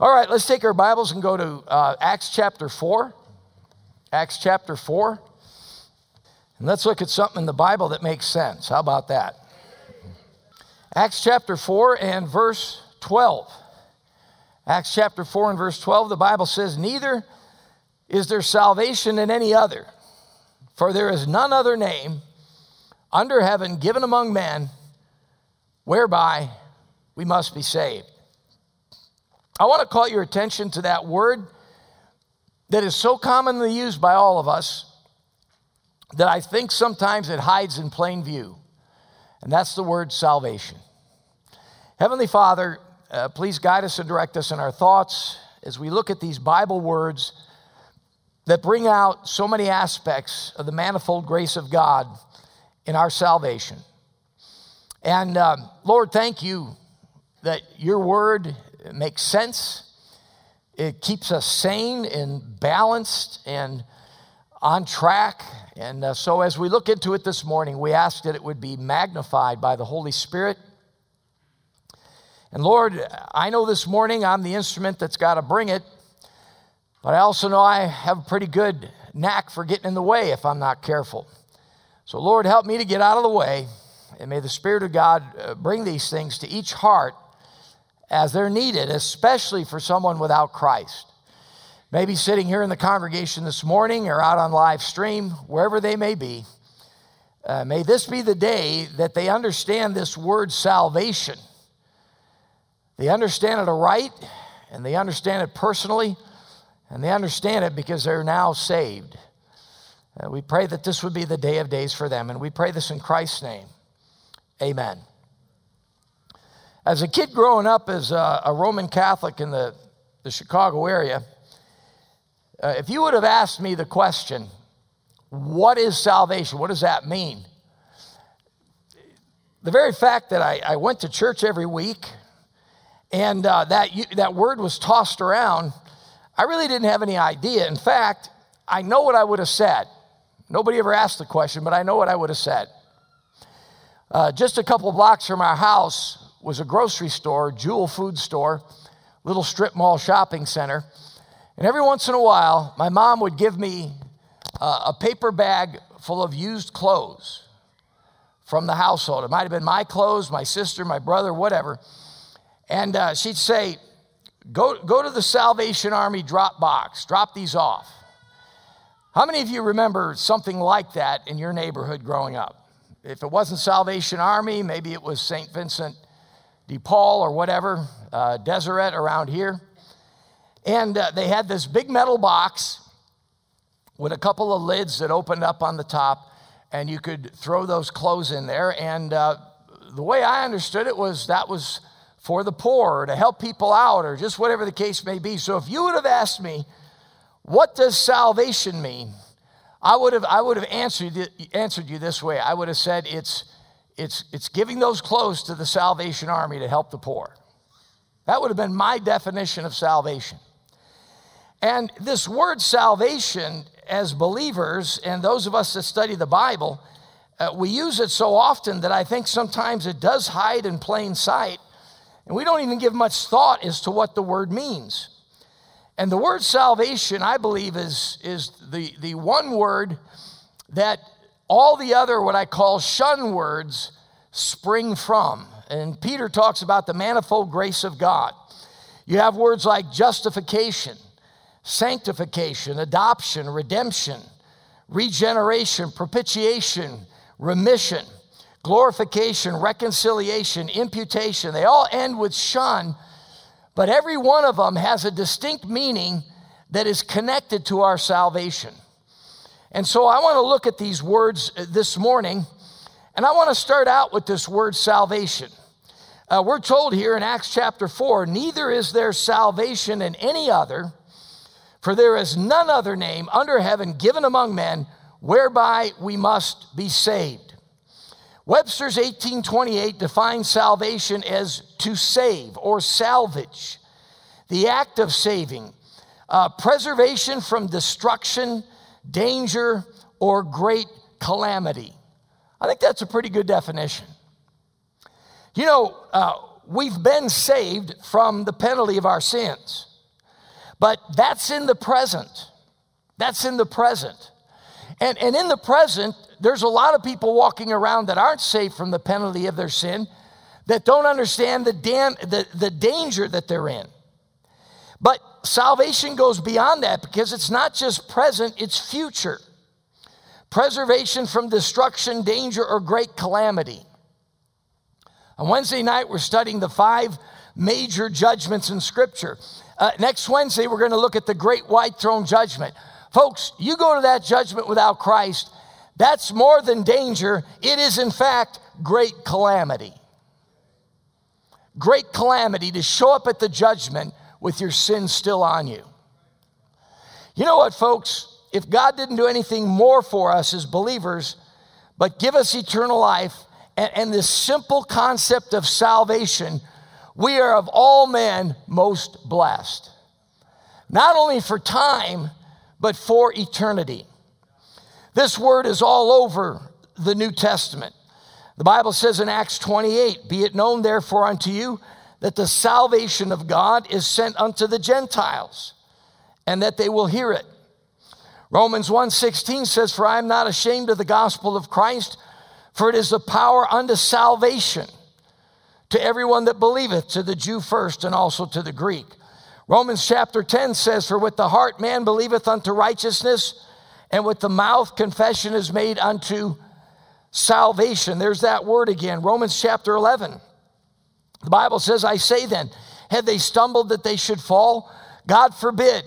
All right, let's take our Bibles and go to uh, Acts chapter 4. Acts chapter 4. And let's look at something in the Bible that makes sense. How about that? Acts chapter 4 and verse 12. Acts chapter 4 and verse 12, the Bible says, Neither is there salvation in any other, for there is none other name under heaven given among men whereby we must be saved. I want to call your attention to that word that is so commonly used by all of us that I think sometimes it hides in plain view, and that's the word salvation. Heavenly Father, uh, please guide us and direct us in our thoughts as we look at these Bible words that bring out so many aspects of the manifold grace of God in our salvation. And uh, Lord, thank you that your word makes sense. It keeps us sane and balanced and on track. And uh, so, as we look into it this morning, we ask that it would be magnified by the Holy Spirit. And Lord, I know this morning I'm the instrument that's got to bring it, but I also know I have a pretty good knack for getting in the way if I'm not careful. So, Lord, help me to get out of the way, and may the Spirit of God uh, bring these things to each heart as they're needed, especially for someone without Christ. Maybe sitting here in the congregation this morning or out on live stream, wherever they may be. Uh, may this be the day that they understand this word salvation. They understand it aright, and they understand it personally, and they understand it because they're now saved. Uh, we pray that this would be the day of days for them, and we pray this in Christ's name. Amen. As a kid growing up as a, a Roman Catholic in the, the Chicago area, uh, if you would have asked me the question, what is salvation? What does that mean? The very fact that I, I went to church every week and uh, that, that word was tossed around, I really didn't have any idea. In fact, I know what I would have said. Nobody ever asked the question, but I know what I would have said. Uh, just a couple blocks from our house, was a grocery store, Jewel Food Store, little strip mall shopping center. And every once in a while, my mom would give me uh, a paper bag full of used clothes from the household. It might have been my clothes, my sister, my brother, whatever. And uh, she'd say, go, go to the Salvation Army drop box, drop these off. How many of you remember something like that in your neighborhood growing up? If it wasn't Salvation Army, maybe it was St. Vincent DePaul or whatever, uh, Deseret around here. And uh, they had this big metal box with a couple of lids that opened up on the top, and you could throw those clothes in there. And uh, the way I understood it was that was for the poor or to help people out or just whatever the case may be. So if you would have asked me, what does salvation mean? I would have, I would have answered, answered you this way. I would have said it's it's, it's giving those clothes to the Salvation Army to help the poor. That would have been my definition of salvation. And this word salvation, as believers and those of us that study the Bible, uh, we use it so often that I think sometimes it does hide in plain sight. And we don't even give much thought as to what the word means. And the word salvation, I believe, is, is the, the one word that all the other, what I call shun words, spring from. And Peter talks about the manifold grace of God. You have words like justification, sanctification, adoption, redemption, regeneration, propitiation, remission, glorification, reconciliation, imputation. They all end with shun, but every one of them has a distinct meaning that is connected to our salvation. And so I want to look at these words uh, this morning, and I want to start out with this word salvation. Uh, we're told here in Acts chapter 4 neither is there salvation in any other, for there is none other name under heaven given among men whereby we must be saved. Webster's 1828 defines salvation as to save or salvage, the act of saving, uh, preservation from destruction danger, or great calamity. I think that's a pretty good definition. You know, uh, we've been saved from the penalty of our sins. But that's in the present. That's in the present. And, and in the present, there's a lot of people walking around that aren't safe from the penalty of their sin, that don't understand the, dam- the, the danger that they're in. But salvation goes beyond that because it's not just present, it's future. Preservation from destruction, danger, or great calamity. On Wednesday night, we're studying the five major judgments in Scripture. Uh, next Wednesday, we're going to look at the great white throne judgment. Folks, you go to that judgment without Christ, that's more than danger. It is, in fact, great calamity. Great calamity to show up at the judgment with your sin still on you. You know what, folks? If God didn't do anything more for us as believers, but give us eternal life and, and this simple concept of salvation, we are of all men most blessed. Not only for time, but for eternity. This word is all over the New Testament. The Bible says in Acts 28 Be it known therefore unto you that the salvation of God is sent unto the Gentiles, and that they will hear it. Romans 1:16 says, For I am not ashamed of the gospel of Christ, for it is the power unto salvation to everyone that believeth, to the Jew first, and also to the Greek. Romans chapter 10 says, For with the heart man believeth unto righteousness, and with the mouth confession is made unto salvation. There's that word again. Romans chapter 11. The Bible says, I say then, had they stumbled that they should fall? God forbid.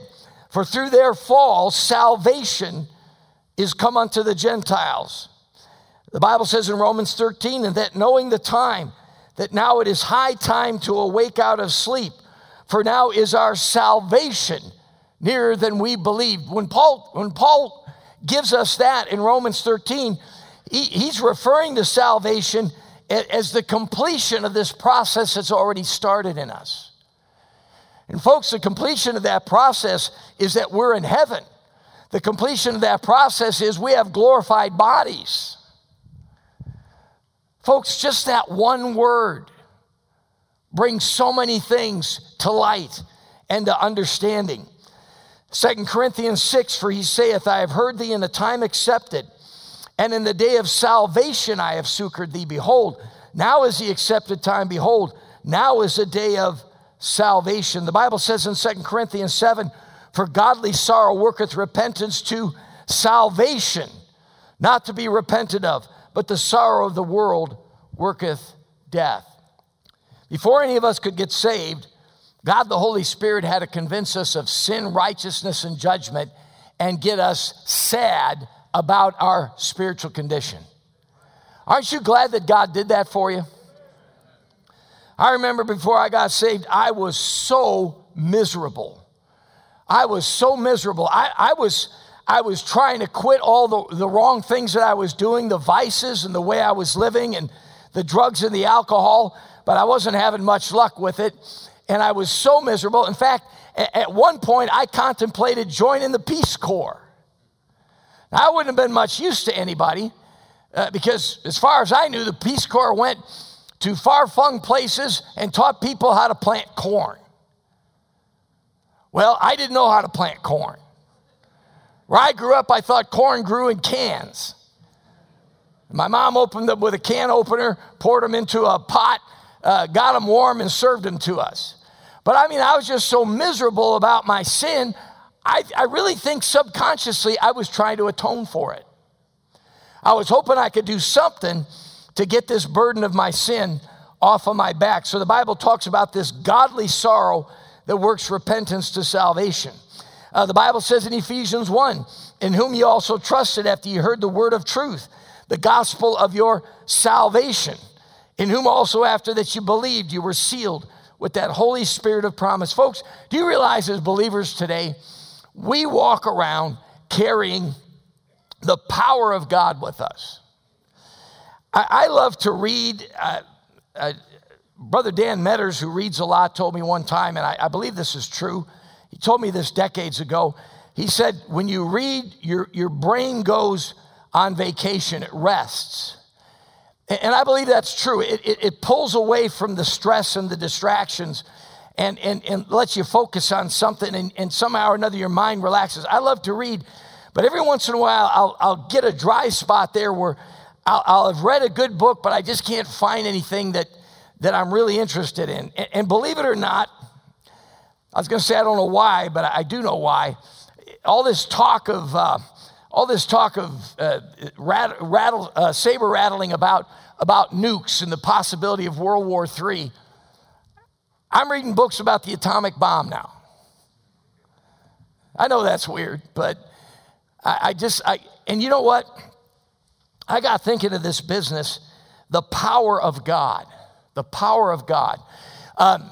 For through their fall, salvation is come unto the Gentiles. The Bible says in Romans 13, and that knowing the time, that now it is high time to awake out of sleep for now is our salvation nearer than we believed. When Paul, when Paul gives us that in Romans 13, he, he's referring to salvation as the completion of this process that's already started in us. And, folks, the completion of that process is that we're in heaven. The completion of that process is we have glorified bodies. Folks, just that one word brings so many things to light and to understanding. Second Corinthians 6, for he saith, I have heard thee in a time accepted, and in the day of salvation I have succored thee. Behold, now is the accepted time. Behold, now is the day of salvation. The Bible says in Second Corinthians 7, for godly sorrow worketh repentance to salvation, not to be repented of, but the sorrow of the world worketh death. Before any of us could get saved, God the Holy Spirit had to convince us of sin, righteousness, and judgment and get us sad about our spiritual condition. Aren't you glad that God did that for you? I remember before I got saved, I was so miserable. I was so miserable. I, I was, I was trying to quit all the, the wrong things that I was doing, the vices and the way I was living, and the drugs and the alcohol but I wasn't having much luck with it. And I was so miserable. In fact, at one point, I contemplated joining the Peace Corps. I wouldn't have been much use to anybody uh, because, as far as I knew, the Peace Corps went to far flung places and taught people how to plant corn. Well, I didn't know how to plant corn. Where I grew up, I thought corn grew in cans. My mom opened them with a can opener, poured them into a pot, uh, got them warm and served them to us. But I mean, I was just so miserable about my sin. I, I really think subconsciously I was trying to atone for it. I was hoping I could do something to get this burden of my sin off of my back. So the Bible talks about this godly sorrow that works repentance to salvation. Uh, the Bible says in Ephesians 1 In whom you also trusted after you heard the word of truth, the gospel of your salvation in whom also after that you believed, you were sealed with that Holy Spirit of promise. Folks, do you realize as believers today, we walk around carrying the power of God with us? I, I love to read. Uh, uh, Brother Dan Metters, who reads a lot, told me one time, and I, I believe this is true. He told me this decades ago. He said, when you read, your, your brain goes on vacation, it rests. And I believe that's true. It, it, it, pulls away from the stress and the distractions, and, and, and lets you focus on something, and, and somehow or another your mind relaxes. I love to read, but every once in a while I'll, I'll get a dry spot there where I'll, I'll have read a good book, but I just can't find anything that, that I'm really interested in. And, and believe it or not, I was going to say I don't know why, but I do know why. All this talk of uh, all this talk of uh, rattle, uh, saber rattling about about nukes and the possibility of World War III. I'm reading books about the atomic bomb now. I know that's weird, but I, I just I and you know what? I got thinking of this business, the power of God, the power of God. Um,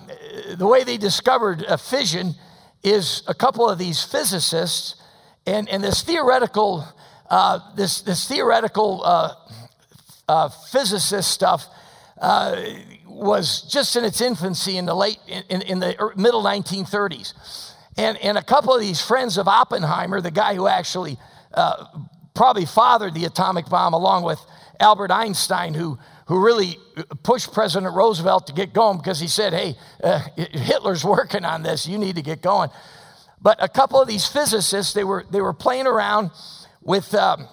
the way they discovered a fission is a couple of these physicists and, and this theoretical uh, this, this theoretical uh, uh, physicist stuff uh, was just in its infancy in the late in, in the middle 1930s and, and a couple of these friends of oppenheimer the guy who actually uh, probably fathered the atomic bomb along with albert einstein who who really pushed President Roosevelt to get going because he said, Hey, uh, Hitler's working on this. You need to get going. But a couple of these physicists, they were, they were playing around with, um,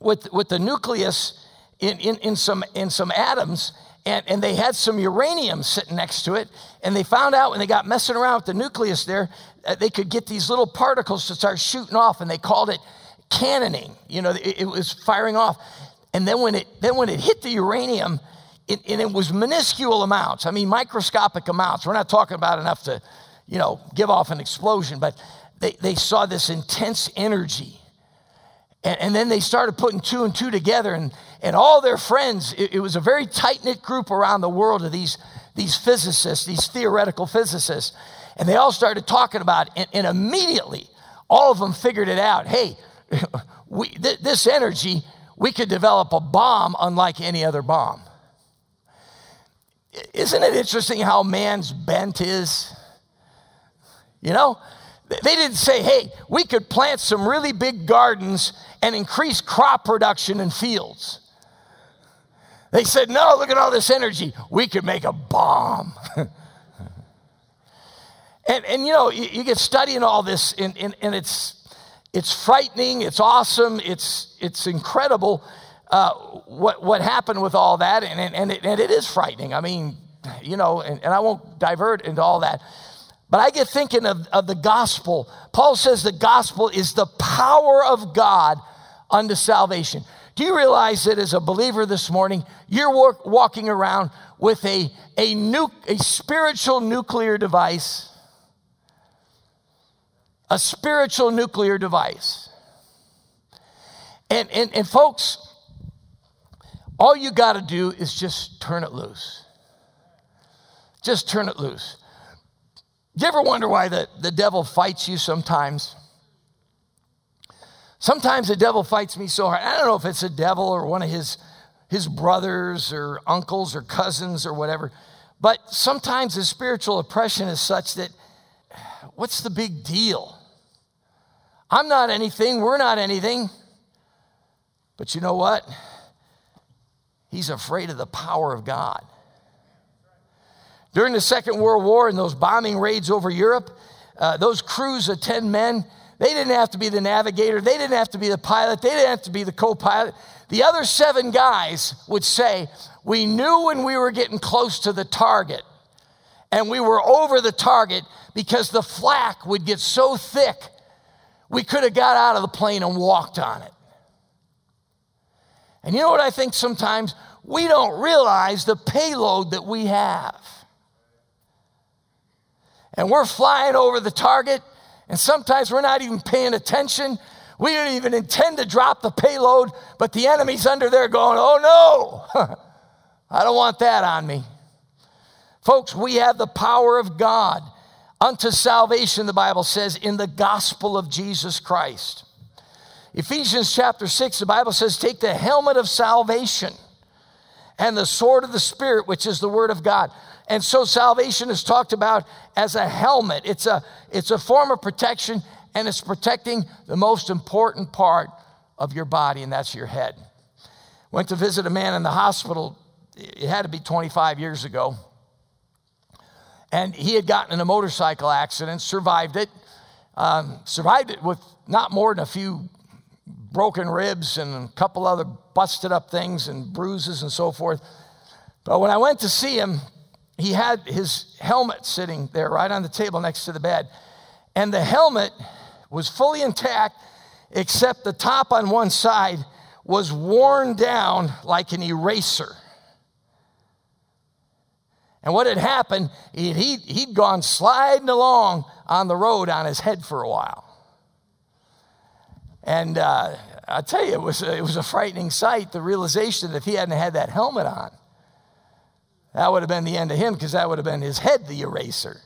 with, with the nucleus in, in, in, some, in some atoms, and, and they had some uranium sitting next to it. And they found out when they got messing around with the nucleus there, uh, they could get these little particles to start shooting off, and they called it cannoning. You know, it, it was firing off. And then when it, then when it hit the uranium, it, and it was minuscule amounts, I mean, microscopic amounts. We're not talking about enough to, you know, give off an explosion, but they, they saw this intense energy. And, and then they started putting two and two together, and, and all their friends, it, it was a very tight knit group around the world of these, these physicists, these theoretical physicists. And they all started talking about it, and, and immediately all of them figured it out. Hey, we, th- this energy we could develop a bomb unlike any other bomb. Isn't it interesting how man's bent is? You know, they didn't say, hey, we could plant some really big gardens and increase crop production in fields. They said, no, look at all this energy. We could make a bomb. and, and you know, you, you, get studying all this, and, and, and it's, it's frightening, it's awesome, it's, it's incredible uh, what, what happened with all that, and, and, and, it, and it is frightening. I mean, you know, and, and I won't divert into all that. But I get thinking of, of the gospel. Paul says the gospel is the power of God unto salvation. Do you realize that as a believer this morning, you're walk, walking around with a, a, nu- a spiritual nuclear device a spiritual nuclear device. And, and, and folks, all you got to do is just turn it loose. Just turn it loose. Do you ever wonder why the, the devil fights you sometimes? Sometimes the devil fights me so hard. I don't know if it's a devil or one of his, his brothers or uncles or cousins or whatever, but sometimes the spiritual oppression is such that what's the big deal? I'm not anything, we're not anything. But you know what? He's afraid of the power of God. During the Second World War and those bombing raids over Europe, uh, those crews of 10 men, they didn't have to be the navigator, they didn't have to be the pilot, they didn't have to be the co pilot. The other seven guys would say, We knew when we were getting close to the target and we were over the target because the flak would get so thick we could have got out of the plane and walked on it. And you know what I think sometimes? We don't realize the payload that we have. And we're flying over the target, and sometimes we're not even paying attention. We don't even intend to drop the payload, but the enemy's under there going, oh no, I don't want that on me. Folks, we have the power of God unto salvation, the Bible says, in the gospel of Jesus Christ. Ephesians chapter 6, the Bible says, take the helmet of salvation and the sword of the Spirit, which is the word of God. And so salvation is talked about as a helmet. It's a, it's a form of protection, and it's protecting the most important part of your body, and that's your head. Went to visit a man in the hospital, it had to be 25 years ago. And he had gotten in a motorcycle accident, survived it, um, survived it with not more than a few broken ribs and a couple other busted up things and bruises and so forth. But when I went to see him, he had his helmet sitting there right on the table next to the bed. And the helmet was fully intact, except the top on one side was worn down like an eraser. And what had happened, he'd, he'd gone sliding along on the road on his head for a while. And uh, I tell you, it was, a, it was a frightening sight, the realization that if he hadn't had that helmet on, that would have been the end of him because that would have been his head, the eraser.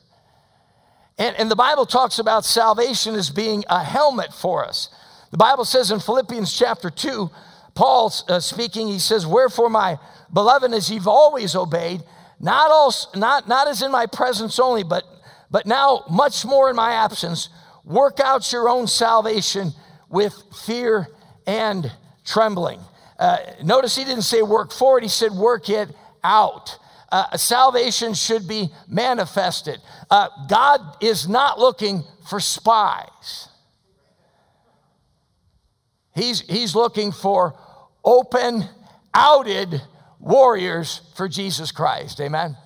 And, and the Bible talks about salvation as being a helmet for us. The Bible says in Philippians chapter 2, Paul uh, speaking, he says, Wherefore, my beloved, as you've always obeyed, not, also, not, not as in my presence only, but, but now much more in my absence, work out your own salvation with fear and trembling. Uh, notice he didn't say work for it, he said work it out. Uh, salvation should be manifested. Uh, God is not looking for spies. He's, he's looking for open, outed warriors for Jesus Christ. Amen.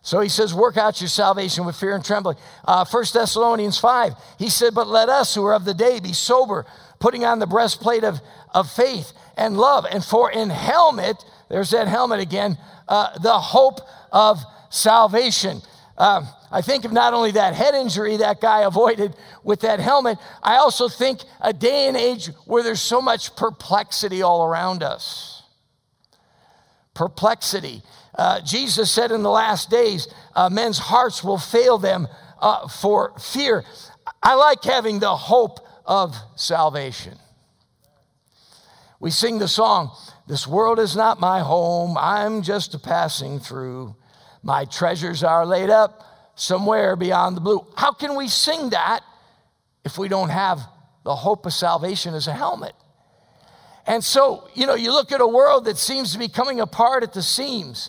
So he says, work out your salvation with fear and trembling. Uh, 1 Thessalonians 5, he said, But let us who are of the day be sober, putting on the breastplate of, of faith and love. And for in helmet, there's that helmet again, uh, the hope of salvation. Uh, I think of not only that head injury that guy avoided with that helmet, I also think a day and age where there's so much perplexity all around us. Perplexity. Uh, Jesus said in the last days, uh, men's hearts will fail them uh, for fear. I like having the hope of salvation. We sing the song, This world is not my home, I'm just a passing through. My treasures are laid up somewhere beyond the blue. How can we sing that if we don't have the hope of salvation as a helmet? And so, you know, you look at a world that seems to be coming apart at the seams.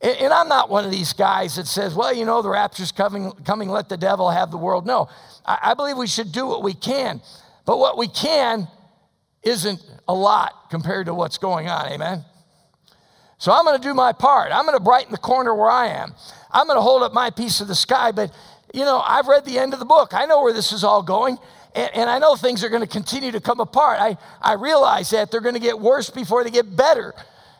And, I'm not one of these guys that says, well, you know, the rapture's coming, coming let the devil have the world. No, I, I believe we should do what we can. But what we can isn't a lot compared to what's going on. Amen? So I'm going to do my part. I'm going to brighten the corner where I am. I'm going to hold up my piece of the sky. But, you know, I've read the end of the book. I know where this is all going. And, and I know things are going to continue to come apart. I, I realize that they're going to get worse before they get better.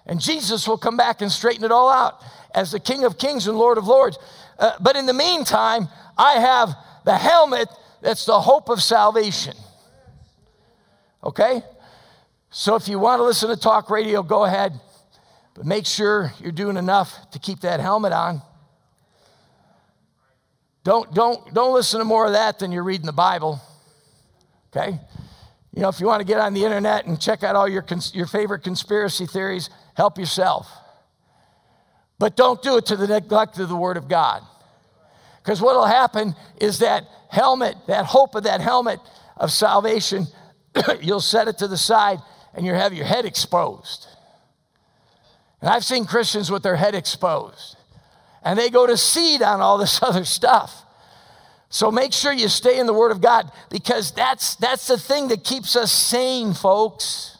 And Jesus will come back and straighten it all out as the King of Kings and Lord of Lords. Uh, but in the meantime, I have the helmet that's the hope of salvation. Okay? So if you want to listen to talk radio, go ahead. But make sure you're doing enough to keep that helmet on. Don't, don't, don't listen to more of that than you're reading the Bible. Okay? You know, if you want to get on the internet and check out all your, cons- your favorite conspiracy theories, help yourself. But don't do it to the neglect of the Word of God. Because what will happen is that helmet, that hope of that helmet of salvation, you'll set it to the side and you have your head exposed. And I've seen Christians with their head exposed, and they go to seed on all this other stuff. So make sure you stay in the Word of God because that's, that's the thing that keeps us sane, folks.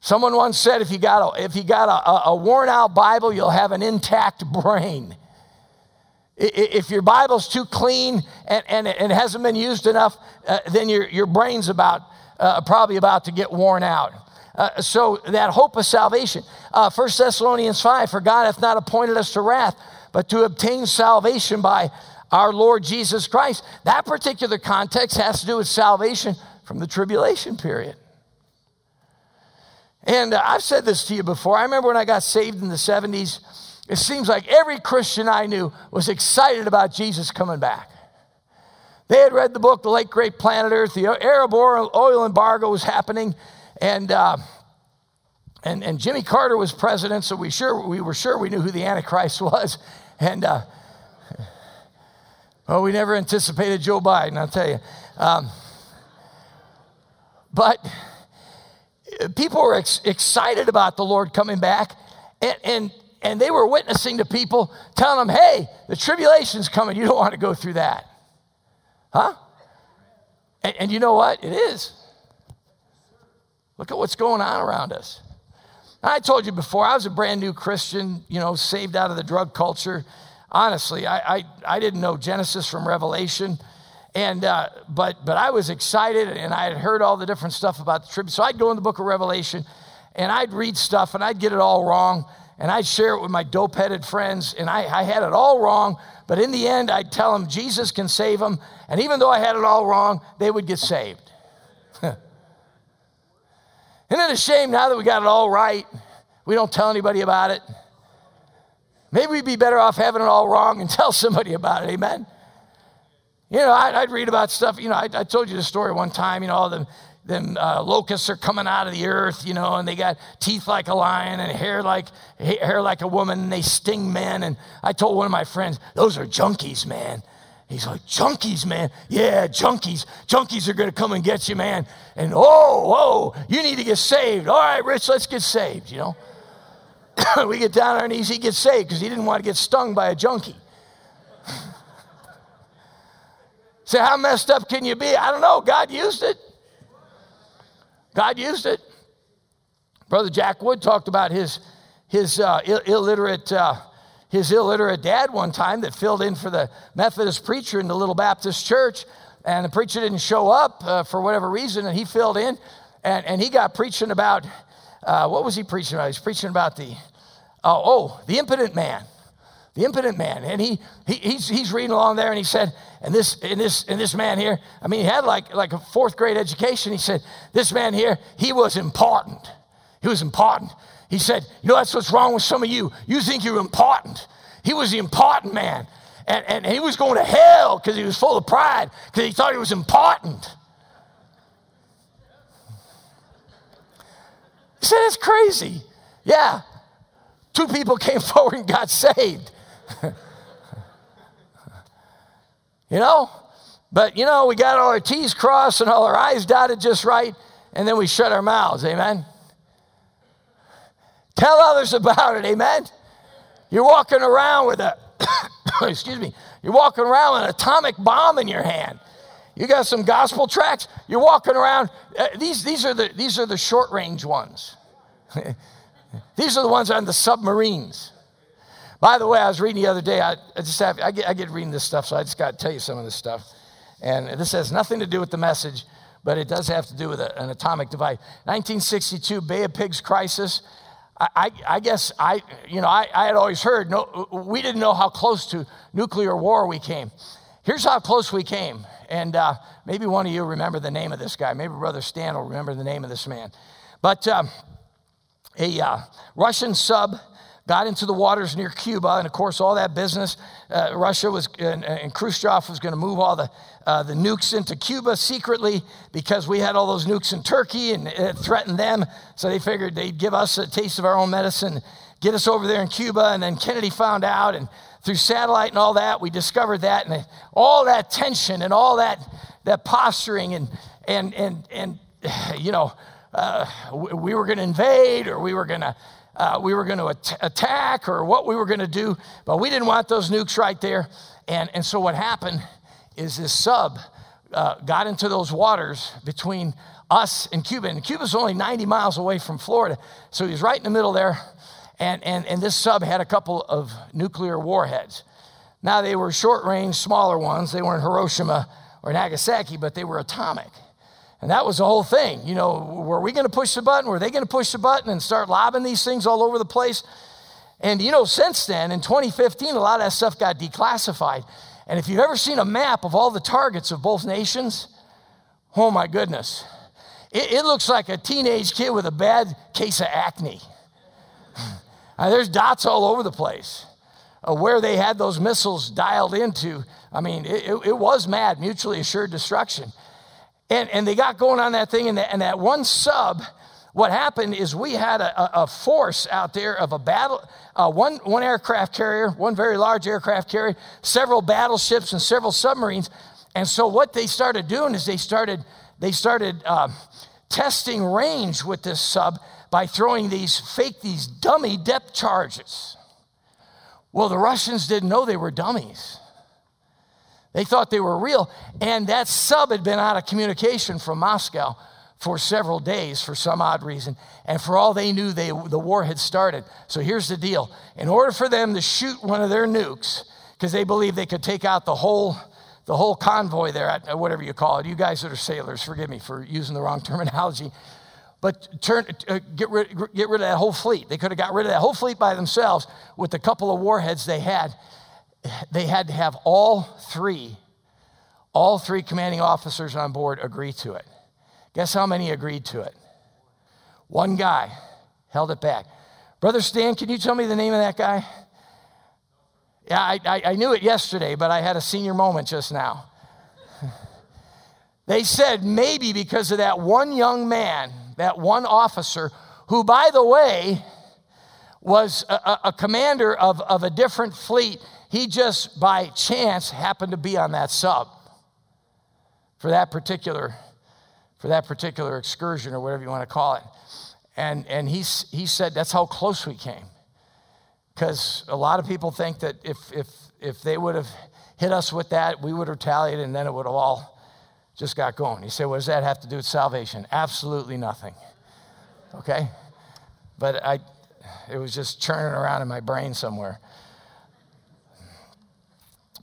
Someone once said if you got a, if you got a, a worn out Bible, you'll have an intact brain. If your Bible's too clean and, and it hasn't been used enough, uh, then your, your brain's about, uh, probably about to get worn out. Uh, so that hope of salvation. Uh, 1 Thessalonians 5, for God hath not appointed us to wrath, but to obtain salvation by our Lord Jesus Christ. That particular context has to do with salvation from the tribulation period. And uh, I've said this to you before. I remember when I got saved in the 70s, it seems like every Christian I knew was excited about Jesus coming back. They had read the book, The Late Great Planet Earth, the Arab oil embargo was happening, and, uh, and, and Jimmy Carter was president, so we, sure, we were sure we knew who the Antichrist was. And, uh, well, we never anticipated Joe Biden, I'll tell you. Um, but people were ex- excited about the Lord coming back. And, and, and they were witnessing to people, telling them, hey, the tribulation's coming. You don't want to go through that. Huh? And, and you know what? It is. Look at what's going on around us. I told you before, I was a brand new Christian, you know, saved out of the drug culture. Honestly, I, I, I didn't know Genesis from Revelation. And, uh, but, but I was excited and I had heard all the different stuff about the tribute. So I'd go in the book of Revelation and I'd read stuff and I'd get it all wrong and I'd share it with my dope headed friends and I, I had it all wrong. But in the end, I'd tell them Jesus can save them. And even though I had it all wrong, they would get saved. Isn't it a shame now that we got it all right, we don't tell anybody about it? Maybe we'd be better off having it all wrong and tell somebody about it, amen? You know, I'd, I'd read about stuff, you know, I, I, told you the story one time, you know, all the them uh, locusts are coming out of the earth, you know, and they got teeth like a lion and hair like hair like a woman, and they sting men. And I told one of my friends, those are junkies, man. He's like, junkies, man. Yeah, junkies. Junkies are going to come and get you, man. And oh, whoa, you need to get saved. All right, Rich, let's get saved, you know. we get down on our knees, he gets saved because he didn't want to get stung by a junkie. Say, how messed up can you be? I don't know. God used it. God used it. Brother Jack Wood talked about his, his uh, Ill- illiterate uh, his illiterate dad one time that filled in for the Methodist preacher in the little Baptist church. And the preacher didn't show up uh, for whatever reason, and he filled in. And, and he got preaching about, uh, what was he preaching about? He's preaching about the, uh, oh, the impotent man. The impotent man. And he, he, he's, he's reading along there, and he said, and this, and, this, and this man here, I mean, he had like, like a fourth grade education. He said, this man here, he was important. He was important. He said, You know, that's what's wrong with some of you. You think you're important. He was the important man. And, and he was going to hell because he was full of pride because he thought he was important. He said, It's crazy. Yeah. Two people came forward and got saved. you know? But, you know, we got all our T's crossed and all our I's dotted just right, and then we shut our mouths. Amen? Tell others about it, amen? You're walking around with a, excuse me, you're walking around with an atomic bomb in your hand. You got some gospel tracks. You're walking around. Uh, these, these, are the, these are the short range ones. these are the ones on the submarines. By the way, I was reading the other day. I, I just have, I get, I get reading this stuff, so I just got to tell you some of this stuff. And this has nothing to do with the message, but it does have to do with a, an atomic device. 1962 Bay of Pigs crisis. I, I, guess I, you know, I, I had always heard, no, we didn't know how close to nuclear war we came. Here's how close we came. And uh, maybe one of you remember the name of this guy. Maybe Brother Stan will remember the name of this man. But um, a uh, Russian sub got into the waters near Cuba, and of course, all that business. Uh, Russia was, and, and Khrushchev was going to move all the, uh, the nukes into Cuba secretly because we had all those nukes in Turkey and it threatened them. So they figured they'd give us a taste of our own medicine, get us over there in Cuba. And then Kennedy found out, and through satellite and all that, we discovered that. And all that tension and all that, that posturing and, and, and, and you know, uh, we were going to invade or we were going to uh, we were going to at- attack or what we were going to do, but we didn't want those nukes right there. And, and so what happened is this sub uh, got into those waters between us and Cuba. And Cuba's only 90 miles away from Florida. So he was right in the middle there. And, and, and this sub had a couple of nuclear warheads. Now, they were short range, smaller ones. They weren't Hiroshima or Nagasaki, but they were atomic. And that was the whole thing. You know, were we going to push the button? Were they going to push the button and start lobbing these things all over the place? And you know, since then, in 2015, a lot of that stuff got declassified. And if you've ever seen a map of all the targets of both nations, oh my goodness, it, it looks like a teenage kid with a bad case of acne. there's dots all over the place. Uh, where they had those missiles dialed into, I mean, it, it was mad, mutually assured destruction. And, and they got going on that thing, and that, and that one sub, what happened is we had a, a force out there of a battle, uh, one, one aircraft carrier, one very large aircraft carrier, several battleships, and several submarines. And so what they started doing is they started, they started uh, testing range with this sub by throwing these fake, these dummy depth charges. Well, the Russians didn't know they were dummies. They thought they were real. And that sub had been out of communication from Moscow for several days for some odd reason. And for all they knew, they, the war had started. So here's the deal in order for them to shoot one of their nukes, because they believed they could take out the whole, the whole convoy there, whatever you call it. You guys that are sailors, forgive me for using the wrong terminology. But turn, uh, get, rid, get rid of that whole fleet. They could have got rid of that whole fleet by themselves with the couple of warheads they had. They had to have all three, all three commanding officers on board agree to it. Guess how many agreed to it? One guy held it back. Brother Stan, can you tell me the name of that guy? Yeah, I, I, I knew it yesterday, but I had a senior moment just now. they said maybe because of that one young man, that one officer, who, by the way, was a, a, commander of, of a different fleet. He just by chance happened to be on that sub for that particular for that particular excursion or whatever you want to call it. And, and he, he said that's how close we came. Because a lot of people think that if, if, if they would have hit us with that, we would have retaliated and then it would have all just got going. He said, What does that have to do with salvation? Absolutely nothing. Okay? But I, it was just churning around in my brain somewhere.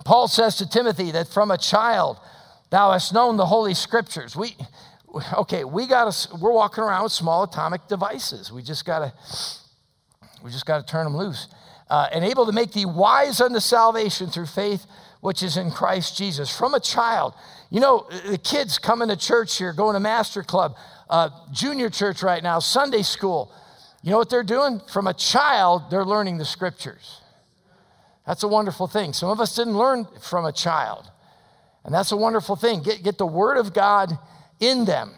Paul says to Timothy that from a child thou hast known the holy scriptures. We, okay, we got to, we're walking around with small atomic devices. We just got to, we just got to turn them loose. Uh, and able to make thee wise unto salvation through faith which is in Christ Jesus. From a child, you know, the kids coming to church here, going to Master Club, uh, junior church right now, Sunday school. You know what they're doing? From a child, they're learning the scriptures. That's a wonderful thing. Some of us didn't learn from a child. And that's a wonderful thing. Get, get the Word of God in them.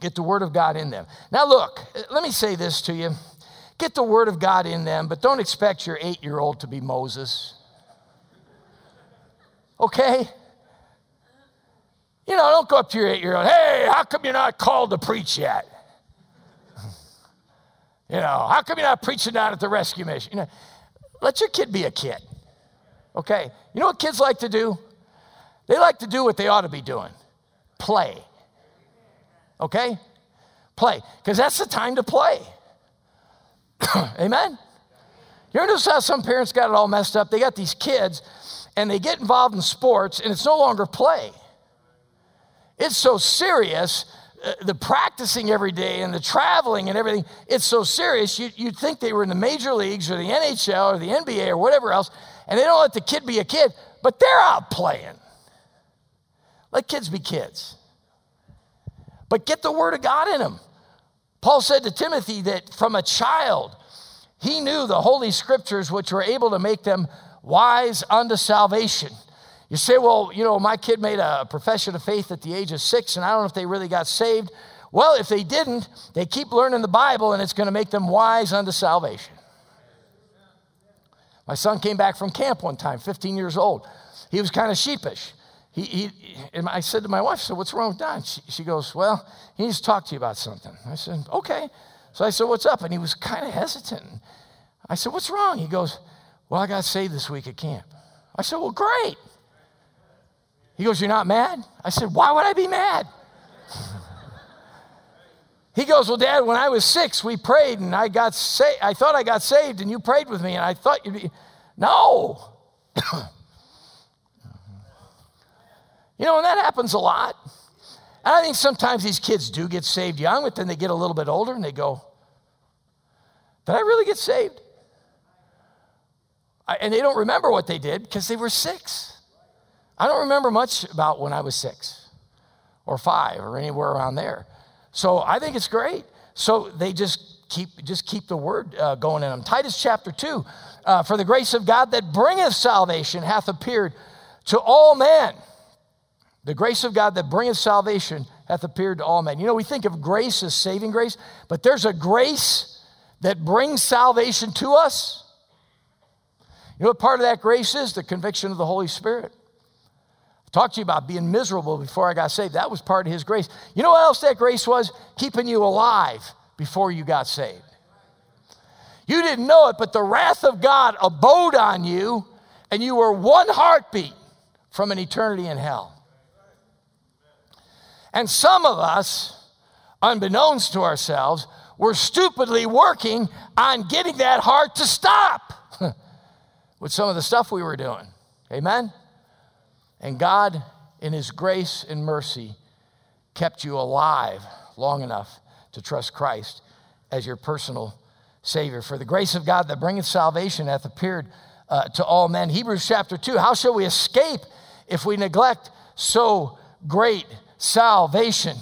Get the Word of God in them. Now, look, let me say this to you get the Word of God in them, but don't expect your eight year old to be Moses. Okay? You know, don't go up to your eight year old, hey, how come you're not called to preach yet? you know, how come you're not preaching out at the rescue mission? You know, let your kid be a kid. Okay? You know what kids like to do? They like to do what they ought to be doing play okay? Play, because that's the time to play. Amen? You ever notice how some parents got it all messed up? They got these kids and they get involved in sports and it's no longer play. It's so serious, Uh, the practicing every day and the traveling and everything, it's so serious. You, you'd think they were in the major leagues or the NHL or the NBA or whatever else, and they don't let the kid be a kid, but they're out playing. Let kids be kids but get the word of God in them. Paul said to Timothy that from a child, he knew the holy scriptures which were able to make them wise unto salvation. You say, well, you know, my kid made a profession of faith at the age of six, and I don't know if they really got saved. Well, if they didn't, they keep learning the Bible, and it's going to make them wise unto salvation. My son came back from camp one time, 15 years old. He was kind of sheepish he, he, and I said to my wife, so what's wrong with Don? She, she goes, well, he needs to talk to you about something. I said, okay. So I said, what's up? And he was kind of hesitant. I said, what's wrong? He goes, well, I got saved this week at camp. I said, well, great. He goes, you're not mad? I said, why would I be mad? he goes, well, Dad, when I was six, we prayed and I got saved. I thought I got saved and you prayed with me and I thought you'd be, no. You know, and that happens a lot. And I think sometimes these kids do get saved young, but then they get a little bit older and they go, Did I really get saved? And they don't remember what they did because they were six. I don't remember much about when I was six or five or anywhere around there. So I think it's great. So they just keep just keep the word uh, going in them. Titus chapter two, uh, for the grace of God that bringeth salvation hath appeared to all men the grace of God that bringeth salvation hath appeared to all men. You know, we think of grace as saving grace, but there's a grace that brings salvation to us. You know what part of that grace is? The conviction of the Holy Spirit. Talked to you about being miserable before I got saved. That was part of His grace. You know what else that grace was? Keeping you alive before you got saved. You didn't know it, but the wrath of God abode on you, and you were one heartbeat from an eternity in hell. And some of us, unbeknownst to ourselves, were stupidly working on getting that heart to stop with some of the stuff we were doing. Amen? And God, in His grace and mercy, kept you alive long enough to trust Christ as your personal Savior. For the grace of God that bringeth salvation hath appeared uh, to all men. Hebrews chapter 2 How shall we escape if we neglect so great salvation?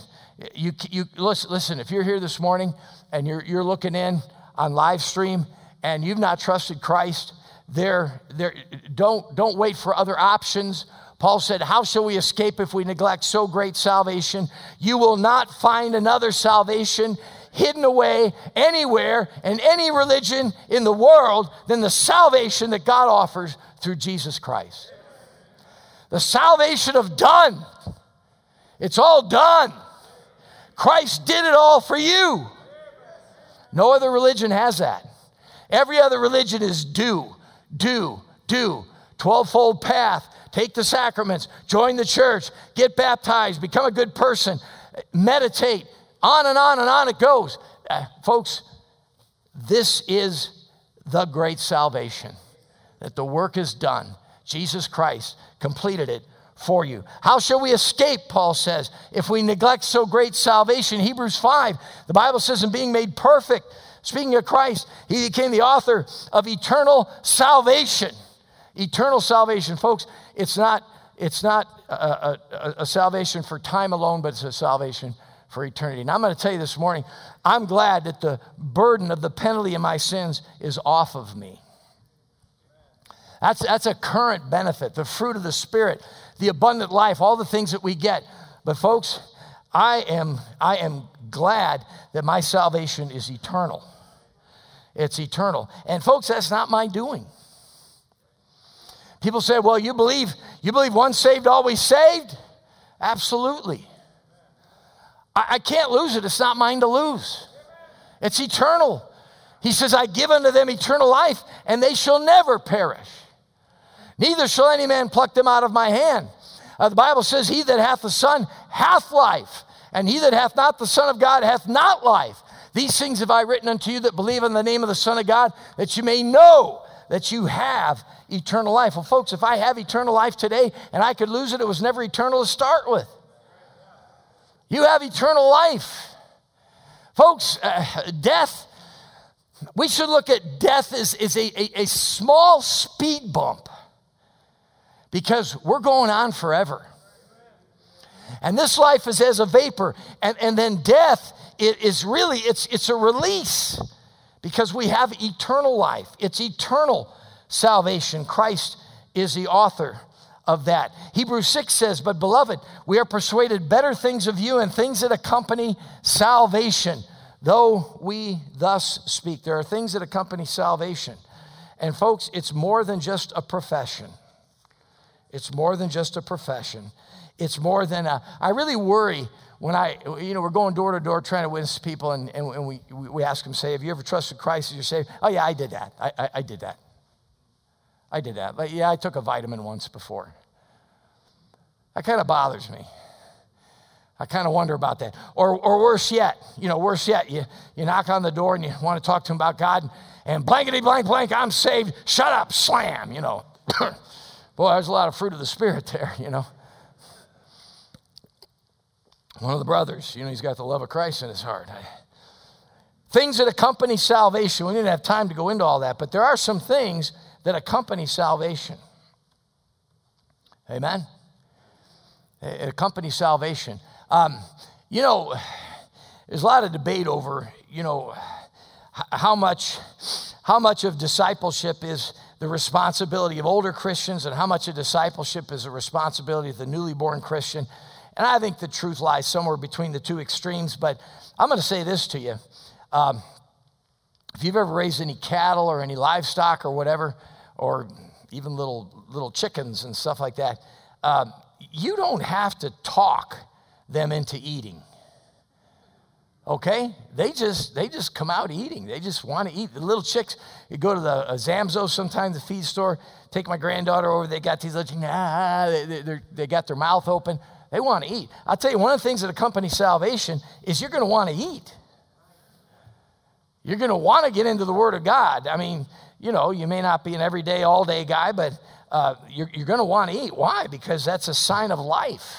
You, you listen, listen, if you're here this morning and you're, you're looking in on live stream and you've not trusted Christ, there, there, don't, don't wait for other options. Paul said, How shall we escape if we neglect so great salvation? You will not find another salvation hidden away anywhere in any religion in the world than the salvation that God offers through Jesus Christ. The salvation of done. It's all done. Christ did it all for you. No other religion has that. Every other religion is do, do, do. 12 fold path, take the sacraments, join the church, get baptized, become a good person, meditate, on and on and on it goes. Uh, folks, this is the great salvation that the work is done. Jesus Christ completed it for you. How shall we escape, Paul says, if we neglect so great salvation? Hebrews 5, the Bible says, in being made perfect, speaking of Christ, he became the author of eternal salvation. Eternal salvation, folks, it's not, it's not a, a, a salvation for time alone, but it's a salvation for eternity. And I'm going to tell you this morning, I'm glad that the burden of the penalty of my sins is off of me. That's, that's a current benefit, the fruit of the Spirit, the abundant life, all the things that we get. But, folks, I am, I am glad that my salvation is eternal. It's eternal. And, folks, that's not my doing. People say, well, you believe, you believe once saved, always saved? Absolutely. I, I can't lose it. It's not mine to lose, it's eternal. He says, I give unto them eternal life, and they shall never perish. Neither shall any man pluck them out of my hand. Uh, the Bible says, He that hath the Son hath life, and he that hath not the Son of God hath not life. These things have I written unto you that believe in the name of the Son of God, that you may know that you have eternal life. Well, folks, if I have eternal life today and I could lose it, it was never eternal to start with. You have eternal life. Folks, uh, death, we should look at death as, as a, a, a small speed bump because we're going on forever. And this life is as a vapor. And, and then death it is really, it's, it's a release because we have eternal life. It's eternal salvation. Christ is the author of that. Hebrews 6 says, But beloved, we are persuaded better things of you and things that accompany salvation. Though we thus speak, there are things that accompany salvation. And folks, it's more than just a profession. It's more than just a profession. It's more than a, I really worry when I, you know, we're going door to door trying to win people, and, and we, we ask them, say, Have you ever trusted Christ as your Savior? Oh, yeah, I did that. I, I, I did that. I did that. But yeah, I took a vitamin once before. That kind of bothers me. I kind of wonder about that. Or, or worse yet, you know, worse yet, you, you knock on the door and you want to talk to him about God, and, and blankety blank blank, I'm saved. Shut up, slam, you know. Boy, there's a lot of fruit of the Spirit there, you know. One of the brothers, you know, he's got the love of Christ in his heart. Things that accompany salvation, we didn't have time to go into all that, but there are some things that accompany salvation. Amen? It accompanies salvation. Um, you know, there's a lot of debate over, you know, how much, how much of discipleship is the responsibility of older Christians and how much of discipleship is the responsibility of the newly born Christian. And I think the truth lies somewhere between the two extremes. But I'm going to say this to you. Um, if you've ever raised any cattle or any livestock or whatever, or even little little chickens and stuff like that, um, you don't have to talk them into eating. okay they just they just come out eating they just want to eat the little chicks you go to the uh, zamzo sometimes the feed store take my granddaughter over they got these little ah, they, they, they got their mouth open they want to eat i'll tell you one of the things that accompanies salvation is you're going to want to eat you're going to want to get into the word of god i mean you know you may not be an everyday all day guy but uh, you're, you're going to want to eat why because that's a sign of life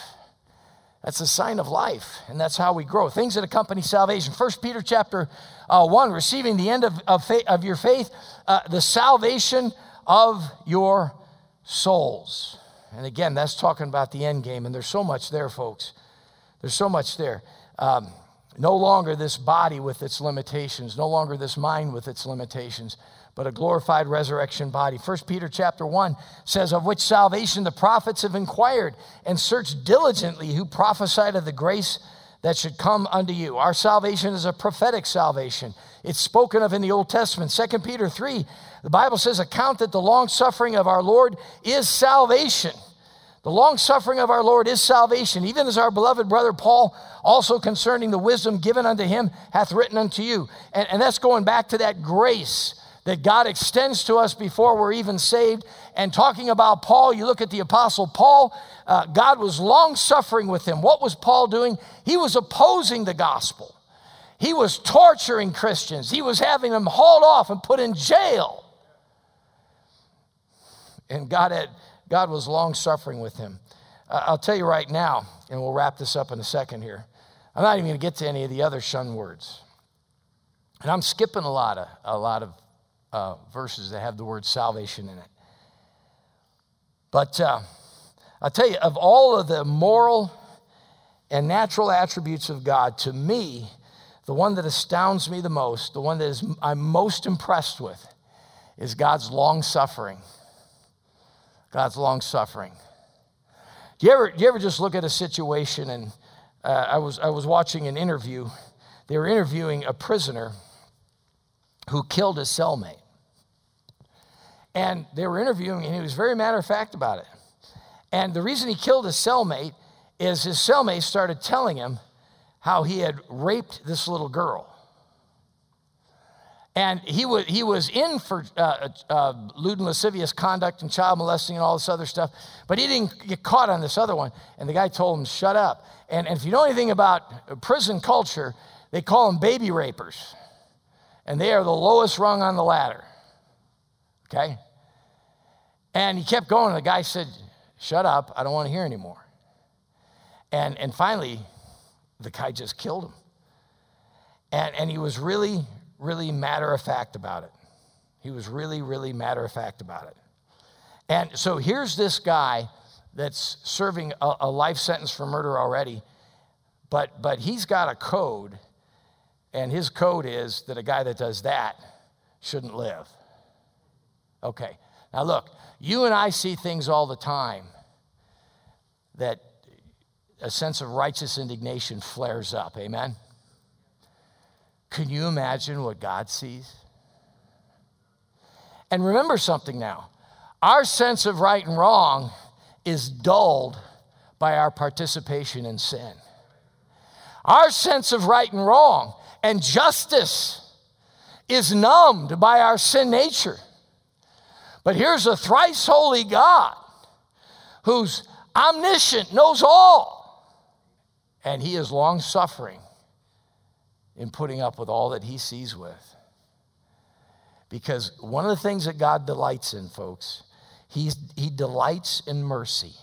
that's a sign of life, and that's how we grow. Things that accompany salvation. First Peter chapter uh, 1, receiving the end of, of, faith, of your faith, uh, the salvation of your souls. And again, that's talking about the end game, and there's so much there, folks. There's so much there. Um, no longer this body with its limitations, no longer this mind with its limitations but a glorified resurrection body. 1 Peter chapter 1 says, Of which salvation the prophets have inquired and searched diligently who prophesied of the grace that should come unto you. Our salvation is a prophetic salvation. It's spoken of in the Old Testament. 2 Peter 3, the Bible says, Account that the long suffering of our Lord is salvation. The long suffering of our Lord is salvation, even as our beloved brother Paul, also concerning the wisdom given unto him, hath written unto you. And, and that's going back to that grace that God extends to us before we're even saved. And talking about Paul, you look at the Apostle Paul, uh, God was long suffering with him. What was Paul doing? He was opposing the gospel, he was torturing Christians, he was having them hauled off and put in jail. And God, had, God was long suffering with him. I'll tell you right now, and we'll wrap this up in a second here. I'm not even going to get to any of the other shun words. And I'm skipping a lot of, a lot of uh, verses that have the word salvation in it. But uh, I'll tell you, of all of the moral and natural attributes of God, to me, the one that astounds me the most, the one that is, I'm most impressed with, is God's long suffering. God's long suffering. Do you ever, do you ever just look at a situation and uh, I, was, I was watching an interview. They were interviewing a prisoner who killed his cellmate. And they were interviewing and he was very matter of fact about it. And the reason he killed his cellmate is his cellmate started telling him how he had raped this little girl. And he was, he was in for uh, uh, lewd and lascivious conduct and child molesting and all this other stuff, but he didn't get caught on this other one. And the guy told him, shut up. And, and if you know anything about prison culture, they call them baby rapers and they are the lowest rung on the ladder. Okay? And he kept going. And The guy said, Shut up. I don't want to hear anymore. And, and finally, the guy just killed him. And, and he was really, really matter of fact about it. He was really, really matter of fact about it. And so here's this guy that's serving a, a life sentence for murder already, but, but he's got a code and his code is that a guy that does that shouldn't live. Okay, now look, you and I see things all the time that a sense of righteous indignation flares up. Amen? Can you imagine what God sees? And remember something now our sense of right and wrong is dulled by our participation in sin. Our sense of right and wrong and justice is numbed by our sin nature. But here's a thrice holy God who's omniscient, knows all, and he is long suffering in putting up with all that he sees with. Because one of the things that God delights in, folks, he's, he delights in mercy.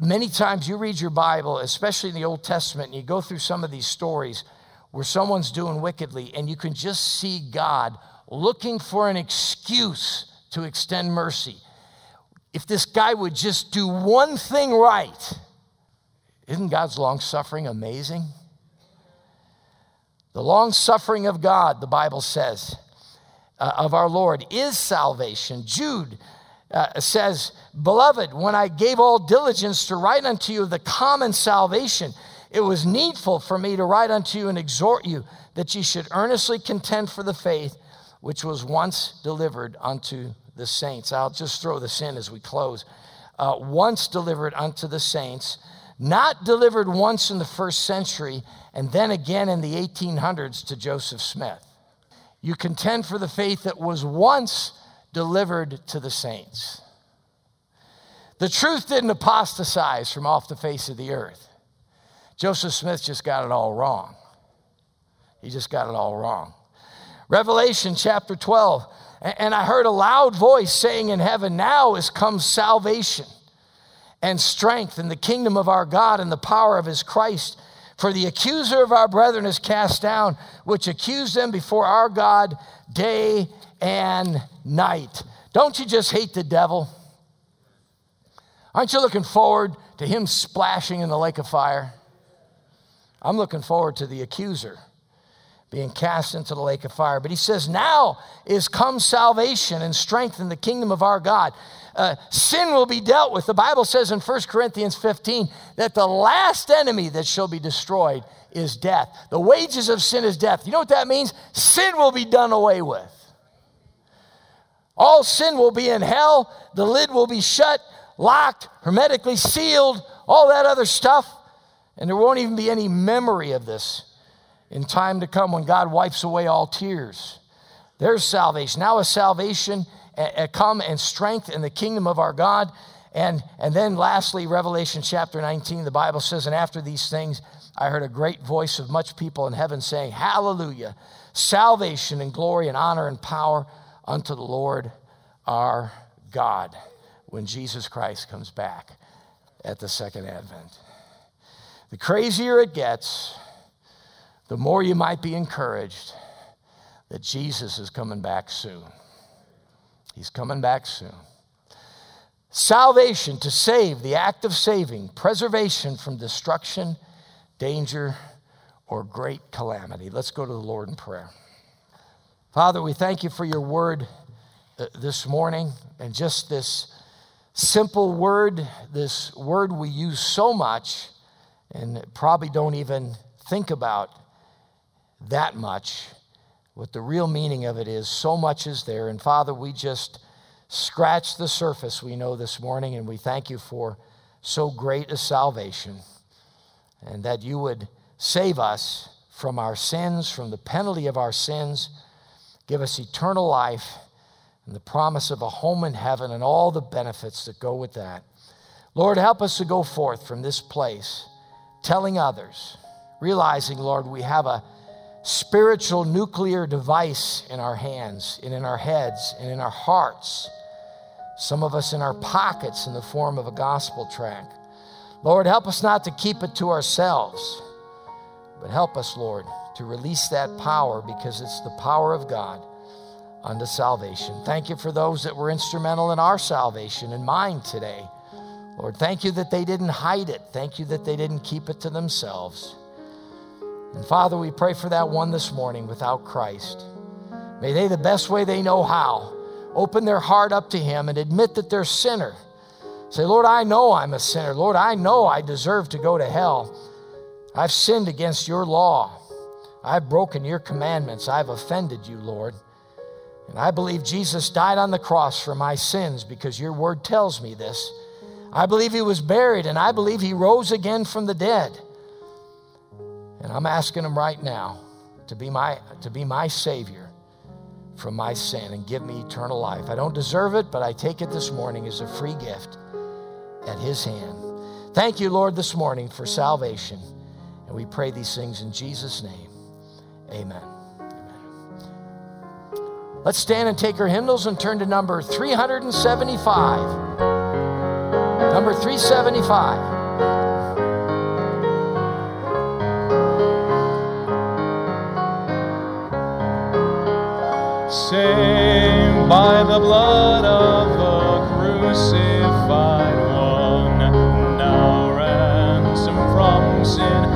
Many times you read your Bible, especially in the Old Testament, and you go through some of these stories where someone's doing wickedly, and you can just see God looking for an excuse to extend mercy. If this guy would just do one thing right, isn't God's long suffering amazing? The long suffering of God, the Bible says, uh, of our Lord is salvation. Jude uh, says, Beloved, when I gave all diligence to write unto you the common salvation, it was needful for me to write unto you and exhort you that ye should earnestly contend for the faith which was once delivered unto the saints. I'll just throw this in as we close. Uh, once delivered unto the saints, not delivered once in the first century and then again in the 1800s to Joseph Smith. You contend for the faith that was once delivered to the saints. The truth didn't apostatize from off the face of the earth. Joseph Smith just got it all wrong. He just got it all wrong. Revelation chapter 12. And I heard a loud voice saying in heaven, Now is come salvation and strength in the kingdom of our God and the power of his Christ. For the accuser of our brethren is cast down, which accused them before our God day and night. Don't you just hate the devil? Aren't you looking forward to him splashing in the lake of fire? I'm looking forward to the accuser being cast into the lake of fire. But he says, Now is come salvation and strength in the kingdom of our God. Uh, sin will be dealt with. The Bible says in 1 Corinthians 15 that the last enemy that shall be destroyed is death. The wages of sin is death. You know what that means? Sin will be done away with. All sin will be in hell, the lid will be shut, locked, hermetically sealed, all that other stuff. And there won't even be any memory of this in time to come when God wipes away all tears. There's salvation. Now is salvation eh, eh, come and strength in the kingdom of our God. And, and then lastly, Revelation chapter 19, the Bible says, And after these things, I heard a great voice of much people in heaven saying, Hallelujah! Salvation and glory and honor and power unto the Lord our God when Jesus Christ comes back at the second advent. The crazier it gets, the more you might be encouraged that Jesus is coming back soon. He's coming back soon. Salvation to save, the act of saving, preservation from destruction, danger, or great calamity. Let's go to the Lord in prayer. Father, we thank you for your word uh, this morning and just this simple word, this word we use so much and probably don't even think about that much. What the real meaning of it is, so much is there. And Father, we just scratch the surface, we know this morning, and we thank you for so great a salvation and that you would save us from our sins, from the penalty of our sins, give us eternal life and the promise of a home in heaven and all the benefits that go with that. Lord, help us to go forth from this place telling others, realizing, Lord, we have a spiritual nuclear device in our hands and in our heads and in our hearts. Some of us in our pockets in the form of a gospel track. Lord, help us not to keep it to ourselves, but help us, Lord, to release that power because it's the power of God unto salvation. Thank you for those that were instrumental in our salvation and mine today. Lord, thank you that they didn't hide it. Thank you that they didn't keep it to themselves. And Father, we pray for that one this morning without Christ. May they, the best way they know how, open their heart up to Him and admit that they're sinner. Say, Lord, I know I'm a sinner. Lord, I know I deserve to go to hell. I've sinned against your law. I've broken your commandments. I've offended you, Lord. And I believe Jesus died on the cross for my sins because your word tells me this. I believe he was buried and I believe he rose again from the dead. And I'm asking him right now to be my, to be my Savior from my sin and give me eternal life. I don't deserve it, but I take it this morning as a free gift at his hand. Thank you, Lord, this morning for salvation. And we pray these things in Jesus' name. Amen. Amen. Let's stand and take our hymnals and turn to number 375. Number 375. Saved by the blood of the crucified one, now ransom from sin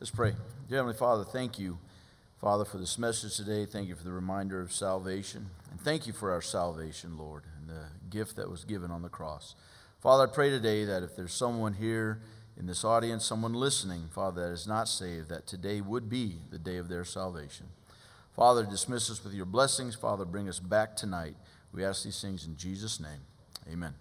Let's pray. Dear Heavenly Father, thank you, Father, for this message today. Thank you for the reminder of salvation. And thank you for our salvation, Lord, and the gift that was given on the cross. Father, I pray today that if there's someone here in this audience, someone listening, Father, that is not saved, that today would be the day of their salvation. Father, dismiss us with your blessings. Father, bring us back tonight. We ask these things in Jesus' name. Amen.